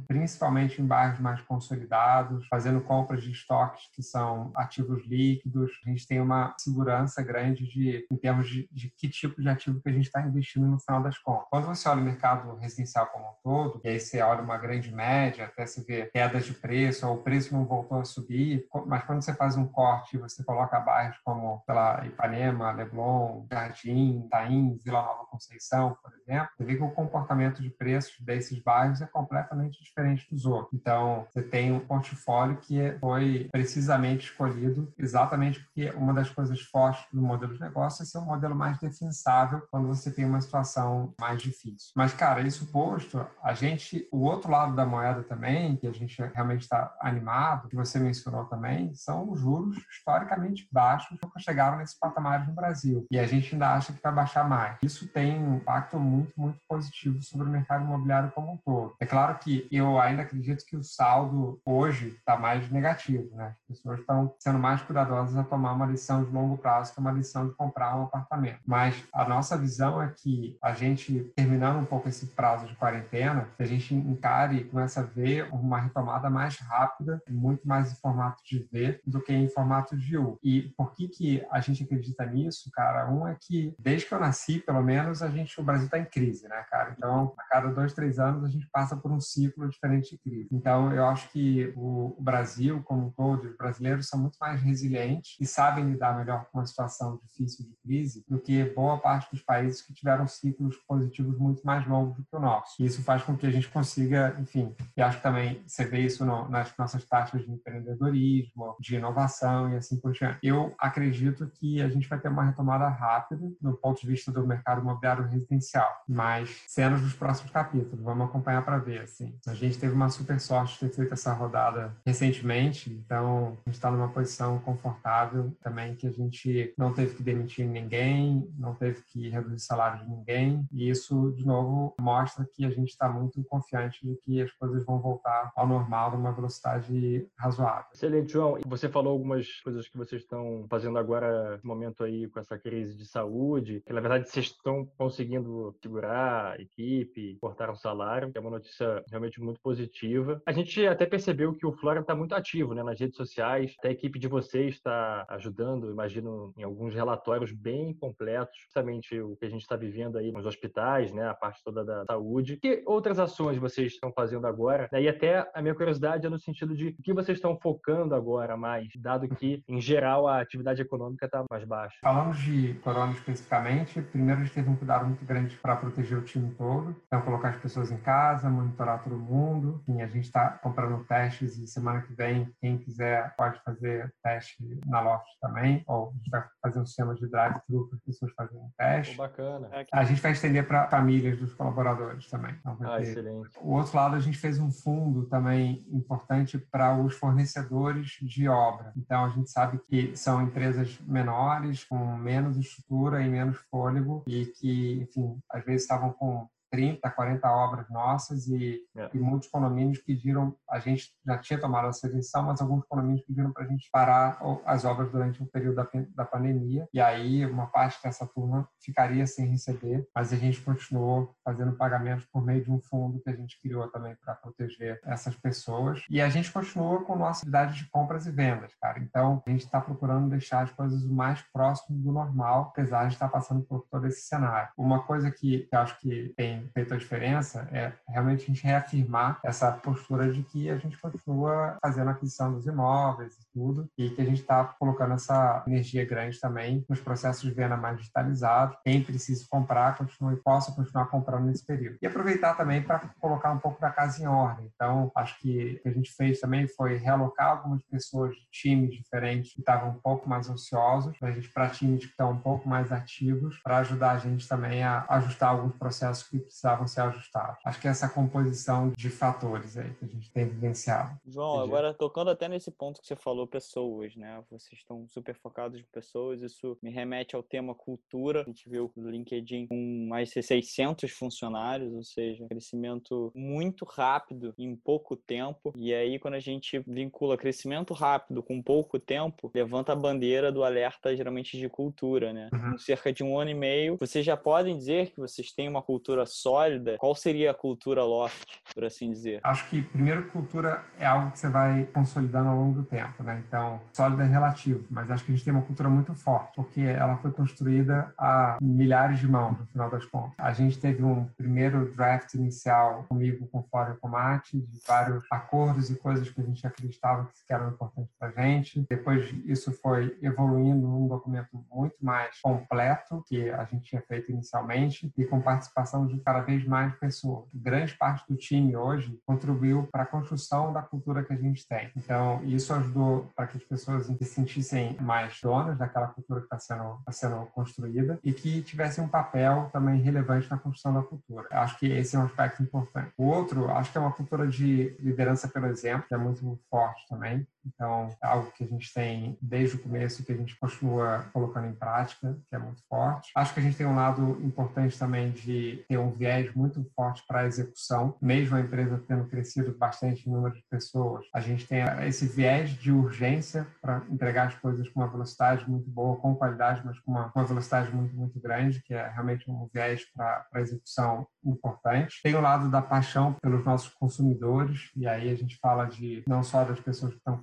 principalmente em bairros mais consolidados, fazendo compras de estoques que são ativos líquidos. A gente tem uma segurança grande de, em termos de, de que tipo de ativo que a gente está investindo no final das contas. Quando você olha o mercado residencial como um todo, e aí você olha uma grande média, até você vê quedas de preço, ou o preço não voltou a subir, mas quando você faz um corte, você coloca bairros como, sei lá, Ipanema, Leblon, Jardim, Taim, Vila Nova Conceição, por exemplo, você vê que o comportamento de preços desses bairros é completamente diferente dos outros. Então, você tem um portfólio que foi precisamente escolhido exatamente porque uma das coisas fortes do modelo de negócio é ser um modelo mais defensável quando você tem uma situação mais difícil. Mas, cara, isso posto, a gente, o outro lado da moeda também, que a gente realmente está animado, que você mencionou também, são os juros historicamente baixos que chegaram nesse patamar no Brasil. E a gente ainda acha que vai baixar mais. Isso tem um impacto muito, muito positivo sobre o mercado imobiliário como um todo. É claro que eu ainda acredito que o saldo hoje está mais negativo, né? As pessoas estão sendo mais cuidadosas a tomar uma lição de longo prazo, que é uma lição de comprar um apartamento. Mas a nossa visão é que a gente, terminando um pouco esse prazo de quarentena, a gente encare e começa a ver uma retomada mais rápida, muito mais em formato de V do que em formato de U. E por que, que a gente acredita nisso, cara? Um é que, desde que eu nasci, pelo menos, a gente, o Brasil está em crise, né, cara? Então, a cada dois, três anos, a gente passa por um ciclo diferente de crise. Então, eu acho que o Brasil, como um todo, os brasileiros são muito mais resilientes e sabem lidar melhor com uma situação difícil de crise do que boa parte dos países que tiveram ciclos positivos muito mais longos do que o nosso. E isso faz com que a gente consiga, enfim, e acho que também você vê isso no, nas nossas taxas de empreendedorismo, de inovação e assim por diante. Eu acredito que a gente vai ter uma retomada rápida no ponto de vista do mercado imobiliário residencial, mas cenas dos próximos capítulos, vamos acompanhar para ver. Assim. A gente teve uma super sorte de ter feito essa rodada recentemente, então a gente está numa posição confortável também que a gente não teve que demitir ninguém, não teve que reduzir salário de ninguém, e isso, de novo, mostra que a gente está muito confiante de que as coisas vão voltar ao normal numa velocidade razoável. Excelente, João. Você falou algumas coisas que vocês estão fazendo agora, no momento aí, com essa crise de saúde, que na verdade vocês estão conseguindo segurar a equipe, cortar o salário, que é uma notícia realmente muito positiva. A gente até percebeu que o Flora está muito ativo né, nas redes sociais, até a equipe de vocês está ajudando, imagino, em alguns relatórios bem completos, justamente o que a gente está vivendo aí nos hospitais, né, a parte toda da saúde. Que outras ações vocês estão fazendo agora? E até a minha curiosidade é no sentido de o que vocês estão focando agora mais, dado que, em geral, a atividade econômica está mais baixa. Falando de corona especificamente, primeiro a gente teve um cuidado muito grande para proteger o time todo, então colocar as pessoas em casa, monitorar todo mundo. Enfim, a gente está comprando testes e semana que vem, quem quiser pode fazer teste na Loft também, ou a gente vai fazer um sistema de drive-thru para as pessoas fazerem teste. Oh, bacana. A gente vai estender para famílias dos colaboradores também. Então, ah, excelente. O outro lado, a gente fez um fundo também importante para os fornecedores de obra. Então, a gente sabe que são empresas menores, com menos estrutura e menos fôlego, e que, enfim, às vezes estavam com 30, 40 obras nossas e, é. e, muitos condomínios pediram, a gente já tinha tomado essa decisão, mas alguns condomínios pediram para a gente parar as obras durante o período da, da pandemia e aí uma parte dessa turma ficaria sem receber, mas a gente continuou fazendo pagamentos por meio de um fundo que a gente criou também para proteger essas pessoas e a gente continua com nossa atividade de compras e vendas, cara. Então a gente está procurando deixar as coisas o mais próximo do normal, apesar de estar passando por todo esse cenário. Uma coisa que eu acho que tem feito a diferença é realmente a gente reafirmar essa postura de que a gente continua fazendo a aquisição dos imóveis e tudo, e que a gente está colocando essa energia grande também nos processos de venda mais digitalizados. Quem precisa comprar, continue, possa continuar comprando nesse período. E aproveitar também para colocar um pouco da casa em ordem. Então, acho que o que a gente fez também foi realocar algumas pessoas de times diferentes que estavam um pouco mais ansiosos, para times que estão um pouco mais ativos, para ajudar a gente também a ajustar alguns processos que precisavam ser ajustados. Acho que é essa composição de fatores aí que a gente tem vivenciado. João, Entendi. agora tocando até nesse ponto que você falou, pessoas, né? Vocês estão super focados em pessoas, isso me remete ao tema cultura. A gente viu o LinkedIn com mais de 600 funcionários, ou seja, crescimento muito rápido em pouco tempo. E aí, quando a gente vincula crescimento rápido com pouco tempo, levanta a bandeira do alerta geralmente de cultura, né? Uhum. Com cerca de um ano e meio, vocês já podem dizer que vocês têm uma cultura sólida. Qual seria a cultura Loft, por assim dizer? Acho que, primeiro, cultura é algo que você vai consolidando ao longo do tempo, né? Então, sólida é relativo, mas acho que a gente tem uma cultura muito forte, porque ela foi construída a milhares de mãos, no final das contas. A gente teve um primeiro draft inicial comigo, com o Fórum e com o Mate, de vários acordos e coisas que a gente acreditava que eram importantes para gente. Depois isso foi evoluindo num documento muito mais completo que a gente tinha feito inicialmente e com participação de cada vez mais pessoas. Grande parte do time hoje contribuiu para a construção da cultura que a gente tem. Então, isso ajudou para que as pessoas se sentissem mais donas daquela cultura que está sendo, tá sendo construída e que tivessem um papel também relevante na construção da cultura. Acho que esse é um aspecto importante. O outro, acho que é uma cultura de liderança pelo exemplo, que é muito forte também. Então, é algo que a gente tem desde o começo e que a gente continua colocando em prática, que é muito forte. Acho que a gente tem um lado importante também de ter um viés muito forte para a execução, mesmo a empresa tendo crescido bastante em número de pessoas. A gente tem esse viés de urgência para entregar as coisas com uma velocidade muito boa, com qualidade, mas com uma, uma velocidade muito, muito grande, que é realmente um viés para a execução importante. Tem o lado da paixão pelos nossos consumidores, e aí a gente fala de não só das pessoas que estão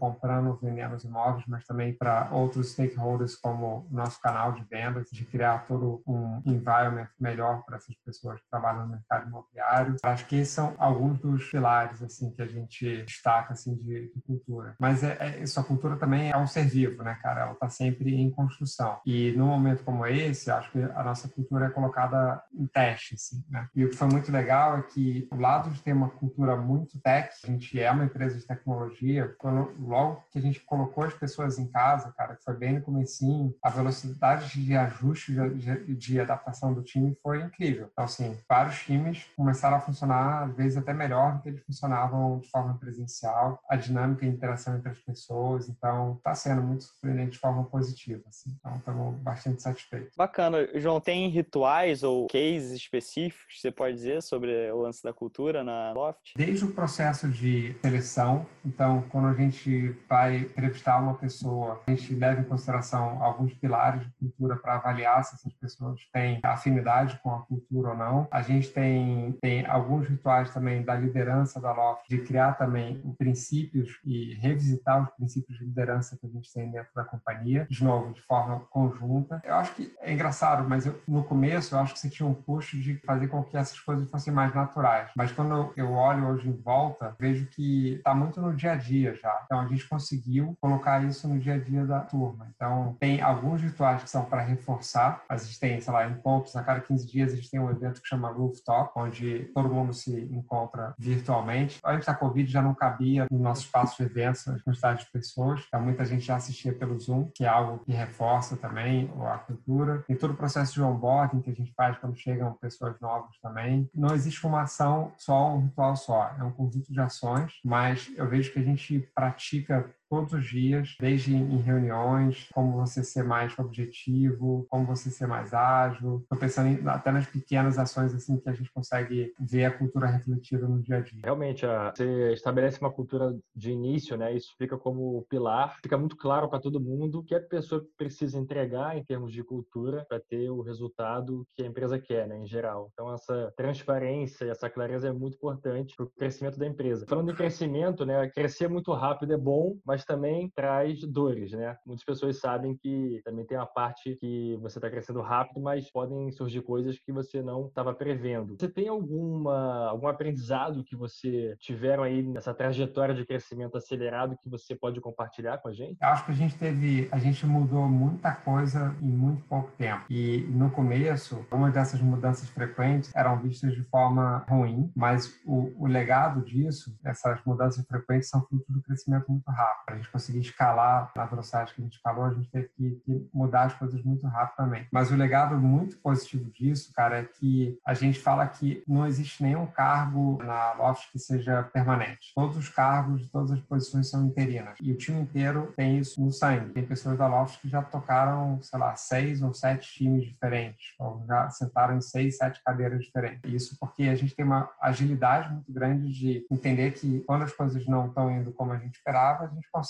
vendendo os imóveis, mas também para outros stakeholders, como o nosso canal de vendas, de criar todo um environment melhor para essas pessoas que trabalham no mercado imobiliário. Acho que esses são alguns dos pilares assim que a gente destaca assim de, de cultura. Mas é, é, isso, a cultura também é um ser vivo, né, cara? Ela está sempre em construção. E num momento como esse, acho que a nossa cultura é colocada em teste, assim, né? E o que foi muito legal é que o lado de ter uma cultura muito tech, a gente é uma empresa de tecnologia, quando, logo que a gente colocou as pessoas em casa, cara, que foi bem no comecinho, a velocidade de ajuste, de, de adaptação do time foi incrível. Então, assim, vários times começaram a funcionar, às vezes, até melhor do que eles funcionavam de forma presencial, a dinâmica e a interação entre as pessoas, então, está sendo muito surpreendente de forma positiva, assim. Então, estamos bastante satisfeitos. Bacana. João, tem rituais ou cases específicos que você pode dizer sobre o lance da cultura na Loft? Desde o processo de seleção, então, quando a gente vai entrevistar uma pessoa, a gente leva em consideração alguns pilares de cultura para avaliar se essas pessoas têm afinidade com a cultura ou não. A gente tem, tem alguns rituais também da liderança da Loft, de criar também princípios e revisitar os princípios de liderança que a gente tem dentro da companhia, de novo, de forma conjunta. Eu acho que é engraçado, mas eu, no começo eu acho que você tinha um push de fazer com que essas coisas fossem mais naturais. Mas quando eu olho hoje em volta, vejo que está muito no dia a dia já. Então a gente conseguiu colocar isso no dia a dia da turma. Então tem alguns rituais que são para reforçar. A gente sei lá, encontros a cada 15 dias a gente tem um evento que chama Rooftop, onde todo mundo se encontra virtualmente. Antes da Covid já não cabia no nosso espaço de eventos a quantidade de pessoas. Então muita gente já assistia pelo Zoom, que é algo que reforça também a cultura. Tem todo o processo de onboarding que a gente faz quando chegam pessoas novas também. Não existe uma ação só, um ritual só. É um conjunto de ações, mas eu vejo que a gente pratica Yeah. Todos os dias, desde em reuniões, como você ser mais objetivo, como você ser mais ágil. Estou pensando em, até nas pequenas ações assim que a gente consegue ver a cultura refletida no dia a dia. Realmente, você estabelece uma cultura de início, né? Isso fica como pilar, fica muito claro para todo mundo que a pessoa precisa entregar em termos de cultura para ter o resultado que a empresa quer, né? Em geral. Então, essa transparência, essa clareza é muito importante para o crescimento da empresa. Falando em crescimento, né? Crescer muito rápido é bom, mas mas também traz dores, né? Muitas pessoas sabem que também tem a parte que você está crescendo rápido, mas podem surgir coisas que você não estava prevendo. Você tem alguma algum aprendizado que você tiveram aí nessa trajetória de crescimento acelerado que você pode compartilhar com a gente? Eu acho que a gente teve, a gente mudou muita coisa em muito pouco tempo. E no começo, algumas dessas mudanças frequentes eram vistas de forma ruim, mas o, o legado disso, essas mudanças frequentes, são fruto do crescimento muito rápido a gente conseguir escalar na velocidade que a gente escalou, a gente teve que, que mudar as coisas muito rapidamente. Mas o legado muito positivo disso, cara, é que a gente fala que não existe nenhum cargo na Loft que seja permanente. Todos os cargos, todas as posições são interinas. E o time inteiro tem isso no sangue. Tem pessoas da Loft que já tocaram, sei lá, seis ou sete times diferentes, ou já sentaram em seis, sete cadeiras diferentes. Isso porque a gente tem uma agilidade muito grande de entender que quando as coisas não estão indo como a gente esperava, a gente consegue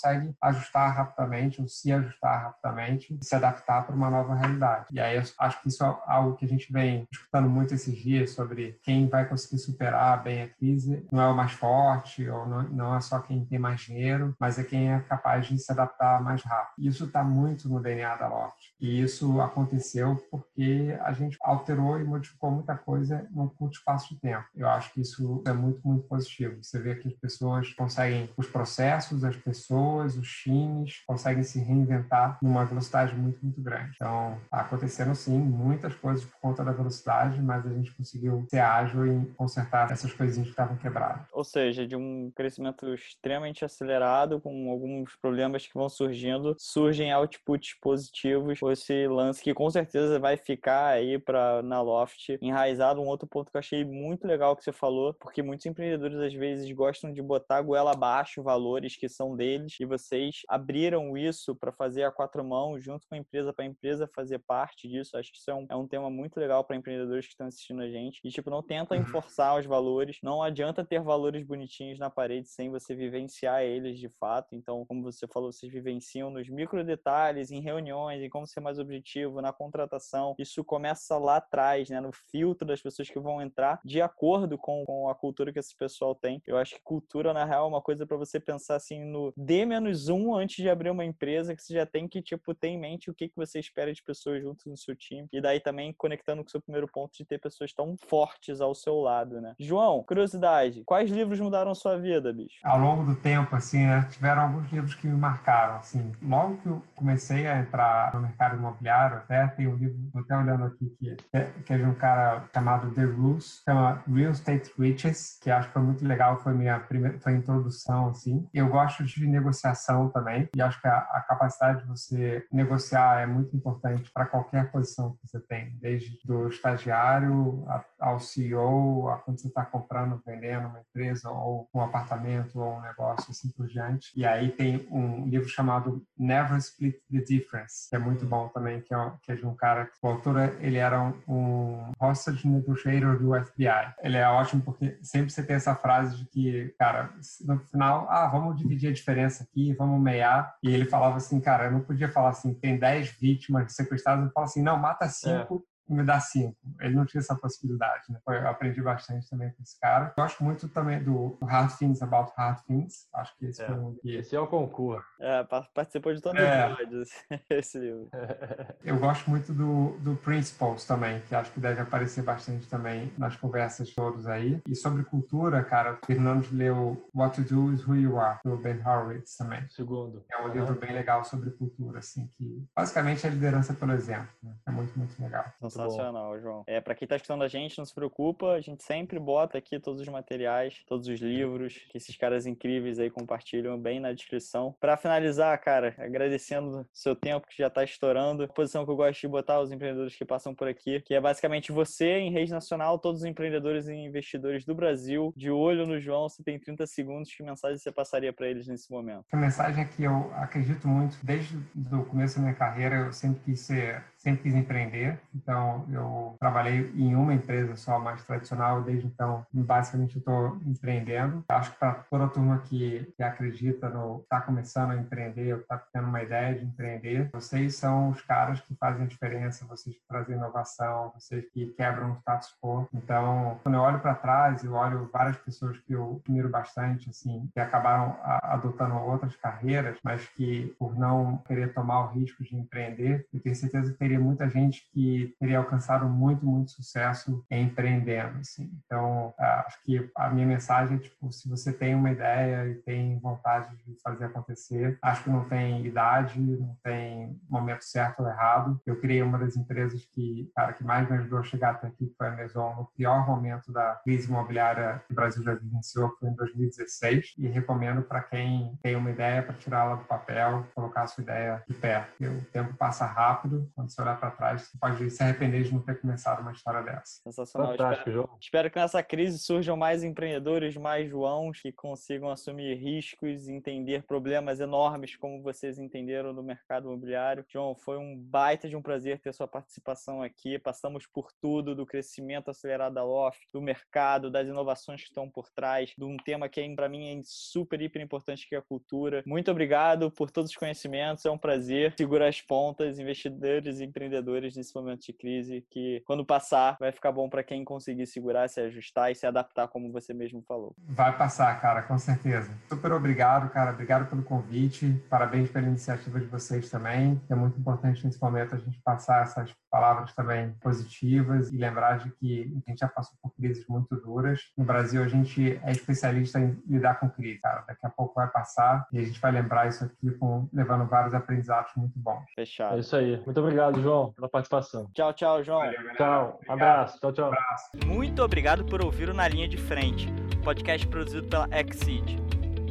ajustar rapidamente ou se ajustar rapidamente e se adaptar para uma nova realidade. E aí acho que isso é algo que a gente vem escutando muito esses dias sobre quem vai conseguir superar bem a crise. Não é o mais forte ou não, não é só quem tem mais dinheiro, mas é quem é capaz de se adaptar mais rápido. Isso está muito no DNA da Loft. E isso aconteceu porque a gente alterou e modificou muita coisa num curto espaço de tempo. Eu acho que isso é muito, muito positivo. Você vê que as pessoas conseguem, os processos, as pessoas, os times, conseguem se reinventar numa velocidade muito, muito grande. Então, aconteceram sim muitas coisas por conta da velocidade, mas a gente conseguiu ser ágil em consertar essas coisinhas que estavam quebradas. Ou seja, de um crescimento extremamente acelerado, com alguns problemas que vão surgindo, surgem outputs positivos, esse lance que com certeza vai ficar aí para na Loft enraizado. Um outro ponto que eu achei muito legal que você falou, porque muitos empreendedores às vezes gostam de botar goela abaixo valores que são deles e vocês abriram isso para fazer a quatro mãos junto com a empresa para a empresa fazer parte disso. Acho que isso é um, é um tema muito legal para empreendedores que estão assistindo a gente. E tipo, não tenta uhum. enforçar os valores, não adianta ter valores bonitinhos na parede sem você vivenciar eles de fato. Então, como você falou, vocês vivenciam nos micro detalhes, em reuniões, em como ser mais objetivo, na contratação. Isso começa lá atrás, né, no filtro das pessoas que vão entrar de acordo com, com a cultura que esse pessoal tem. Eu acho que cultura, na real, é uma coisa para você pensar assim no D-1 antes de abrir uma empresa, que você já tem que, tipo, ter em mente o que, que você espera de pessoas juntos no seu time. E daí também conectando com o seu primeiro ponto de ter pessoas tão fortes ao seu lado, né? João, curiosidade, quais livros mudaram sua vida, bicho? Ao longo do tempo, assim, né, tiveram alguns livros que me marcaram, assim. Logo que eu comecei a entrar no mercado imobiliário, até tem um livro, tô até olhando aqui, que é, que é de um cara chamado The Rules, chama Real Estate Riches, que acho que foi muito legal, foi minha primeira, foi introdução, assim. Eu gosto de negociação também, e acho que a, a capacidade de você negociar é muito importante para qualquer posição que você tem, desde do estagiário ao CEO, a quando você está comprando, vendendo uma empresa ou um apartamento ou um negócio assim por diante. E aí tem um livro chamado Never Split the Difference, que é muito bom também, que é, que é de um cara, o autor ele era um, um hostage negotiator do FBI. Ele é ótimo porque sempre você tem essa frase de que, cara, no final, ah, vamos dividir a diferença aqui, vamos meiar. E ele falava assim, cara, eu não podia falar assim, tem 10 vítimas sequestradas, eu falo assim, não, mata 5 me dá cinco. Ele não tinha essa possibilidade, né? Eu aprendi bastante também com esse cara. Gosto muito também do Hard Things About Hard Things. Acho que esse é. foi um que... Esse é o concurso. É, participou de todos os é. episódios, esse livro. Eu gosto muito do, do Principles também, que acho que deve aparecer bastante também nas conversas todos aí. E sobre cultura, cara, terminando de ler o What to Do is Who You Are, do Ben Horowitz também. Segundo. É um uhum. livro bem legal sobre cultura, assim, que basicamente é liderança pelo exemplo. Né? É muito, muito legal. Nossa, Sensacional, João. É, para quem está escutando a gente, não se preocupa, a gente sempre bota aqui todos os materiais, todos os livros que esses caras incríveis aí compartilham bem na descrição. Para finalizar, cara, agradecendo o seu tempo que já está estourando, a posição que eu gosto de botar os empreendedores que passam por aqui, que é basicamente você em rede nacional, todos os empreendedores e investidores do Brasil, de olho no João, você tem 30 segundos, que mensagem você passaria para eles nesse momento? A mensagem é que eu acredito muito, desde o começo da minha carreira, eu sempre quis ser sempre quis empreender, então eu trabalhei em uma empresa só mais tradicional, desde então basicamente estou empreendendo. Acho que para toda a turma que, que acredita no está começando a empreender ou está tendo uma ideia de empreender, vocês são os caras que fazem a diferença, vocês que trazem inovação, vocês que quebram o status quo. Então, quando eu olho para trás, eu olho várias pessoas que eu admiro bastante, assim, que acabaram adotando outras carreiras, mas que por não querer tomar o risco de empreender, eu tenho certeza que teria muita gente que teria alcançado muito, muito sucesso empreendendo. Assim. Então, ah, acho que a minha mensagem é, tipo, se você tem uma ideia e tem vontade de fazer acontecer, acho que não tem idade, não tem momento certo ou errado. Eu criei uma das empresas que, cara, que mais me ajudou a chegar até aqui, que foi a Maison, no pior momento da crise imobiliária que o Brasil já vivenciou, foi em 2016, e recomendo para quem tem uma ideia para tirá-la do papel, colocar a sua ideia de pé. Porque o tempo passa rápido, quando você olhar para trás, você pode se arrepender de não ter começado uma história dessa. Sensacional. Fantástico, espero, João. Espero que nessa crise surjam mais empreendedores, mais Joãos, que consigam assumir riscos, entender problemas enormes como vocês entenderam no mercado imobiliário. João, foi um baita de um prazer ter sua participação aqui. Passamos por tudo, do crescimento acelerado da Loft, do mercado, das inovações que estão por trás, de um tema que para mim é super, hiper importante que é a cultura. Muito obrigado por todos os conhecimentos. É um prazer segurar as pontas, investidores e empreendedores nesse momento de crise que quando passar vai ficar bom para quem conseguir segurar, se ajustar e se adaptar como você mesmo falou. Vai passar, cara, com certeza. Super obrigado, cara. Obrigado pelo convite. Parabéns pela iniciativa de vocês também. É muito importante nesse momento a gente passar essas palavras também positivas e lembrar de que a gente já passou por crises muito duras. No Brasil, a gente é especialista em lidar com crise, cara. Daqui a pouco vai passar e a gente vai lembrar isso aqui com, levando vários aprendizados muito bons. Fechado. É isso aí. Muito obrigado, João, pela participação. Tchau, tchau, João. Valeu, tchau. Obrigado. Abraço. Tchau, tchau. Abraço. Muito obrigado por ouvir o Na Linha de Frente, podcast produzido pela Exceed.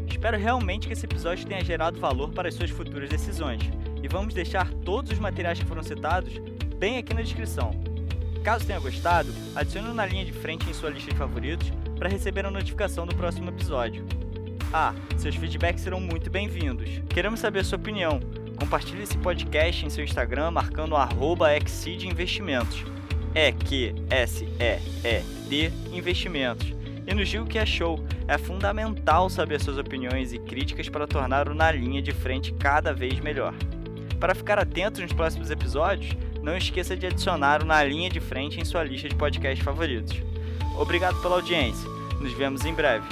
Espero realmente que esse episódio tenha gerado valor para as suas futuras decisões. E vamos deixar todos os materiais que foram citados bem aqui na descrição. Caso tenha gostado, adicione na linha de frente em sua lista de favoritos para receber a notificação do próximo episódio. Ah, seus feedbacks serão muito bem-vindos. Queremos saber a sua opinião. Compartilhe esse podcast em seu Instagram marcando arroba Investimentos. É Q S E E D Investimentos. E nos diga o que achou. É fundamental saber suas opiniões e críticas para tornar o Na Linha de Frente cada vez melhor. Para ficar atento nos próximos episódios, não esqueça de adicionar o Na Linha de Frente em sua lista de podcasts favoritos. Obrigado pela audiência. Nos vemos em breve.